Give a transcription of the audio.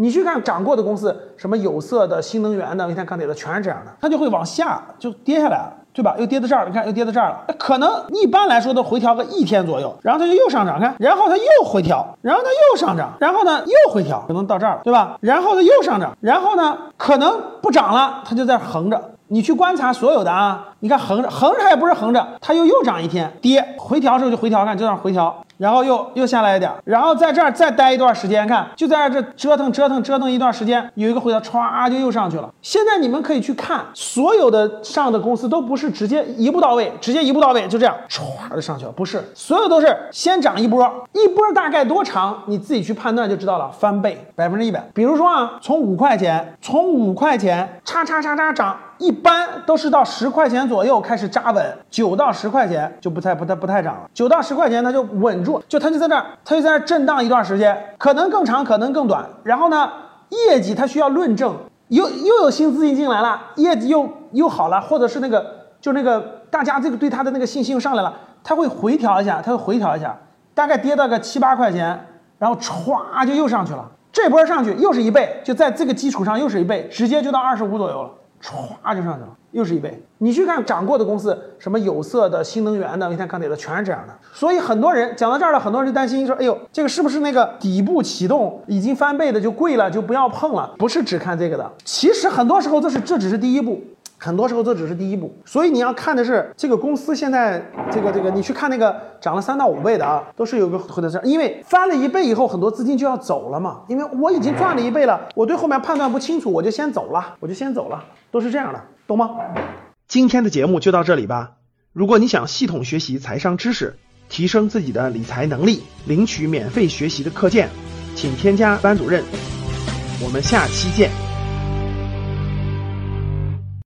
你去看涨过的公司，什么有色的、新能源的、煤炭、钢铁的，全是这样的，它就会往下就跌下来了。对吧？又跌到这儿，你看又跌到这儿了。可能一般来说都回调个一天左右，然后它就又上涨，看，然后它又回调，然后它又上涨，然后呢又回调，可能到这儿了，对吧？然后它又上涨，然后呢可能不涨了，它就在横着。你去观察所有的啊，你看横着，横着它也不是横着，它又又涨一天，跌，回调的时候就回调，看就这样回调。然后又又下来一点，然后在这儿再待一段时间，看就在这折腾折腾折腾一段时间，有一个回调，歘就又上去了。现在你们可以去看所有的上的公司都不是直接一步到位，直接一步到位就这样歘就上去了，不是，所有都是先涨一波，一波大概多长，你自己去判断就知道了，翻倍百分之一百。比如说啊，从五块钱，从五块钱叉叉叉叉涨。一般都是到十块钱左右开始扎稳，九到十块钱就不太不太不太涨了。九到十块钱它就稳住，就它就在那儿，它就在那儿震荡一段时间，可能更长，可能更短。然后呢，业绩它需要论证，又又有新资金进来了，业绩又又好了，或者是那个就那个大家这个对它的那个信心又上来了，它会回调一下，它会回调一下，大概跌到个七八块钱，然后歘就又上去了。这波上去又是一倍，就在这个基础上又是一倍，直接就到二十五左右了。唰就上去了，又是一倍。你去看涨过的公司，什么有色的、新能源的、煤炭、钢铁的，全是这样的。所以很多人讲到这儿了，很多人就担心说：“哎呦，这个是不是那个底部启动已经翻倍的就贵了，就不要碰了？”不是只看这个的，其实很多时候这是这只是第一步。很多时候这只是第一步，所以你要看的是这个公司现在这个这个，你去看那个涨了三到五倍的啊，都是有个回调因为翻了一倍以后，很多资金就要走了嘛，因为我已经赚了一倍了，我对后面判断不清楚，我就先走了，我就先走了，都是这样的，懂吗？今天的节目就到这里吧。如果你想系统学习财商知识，提升自己的理财能力，领取免费学习的课件，请添加班主任，我们下期见。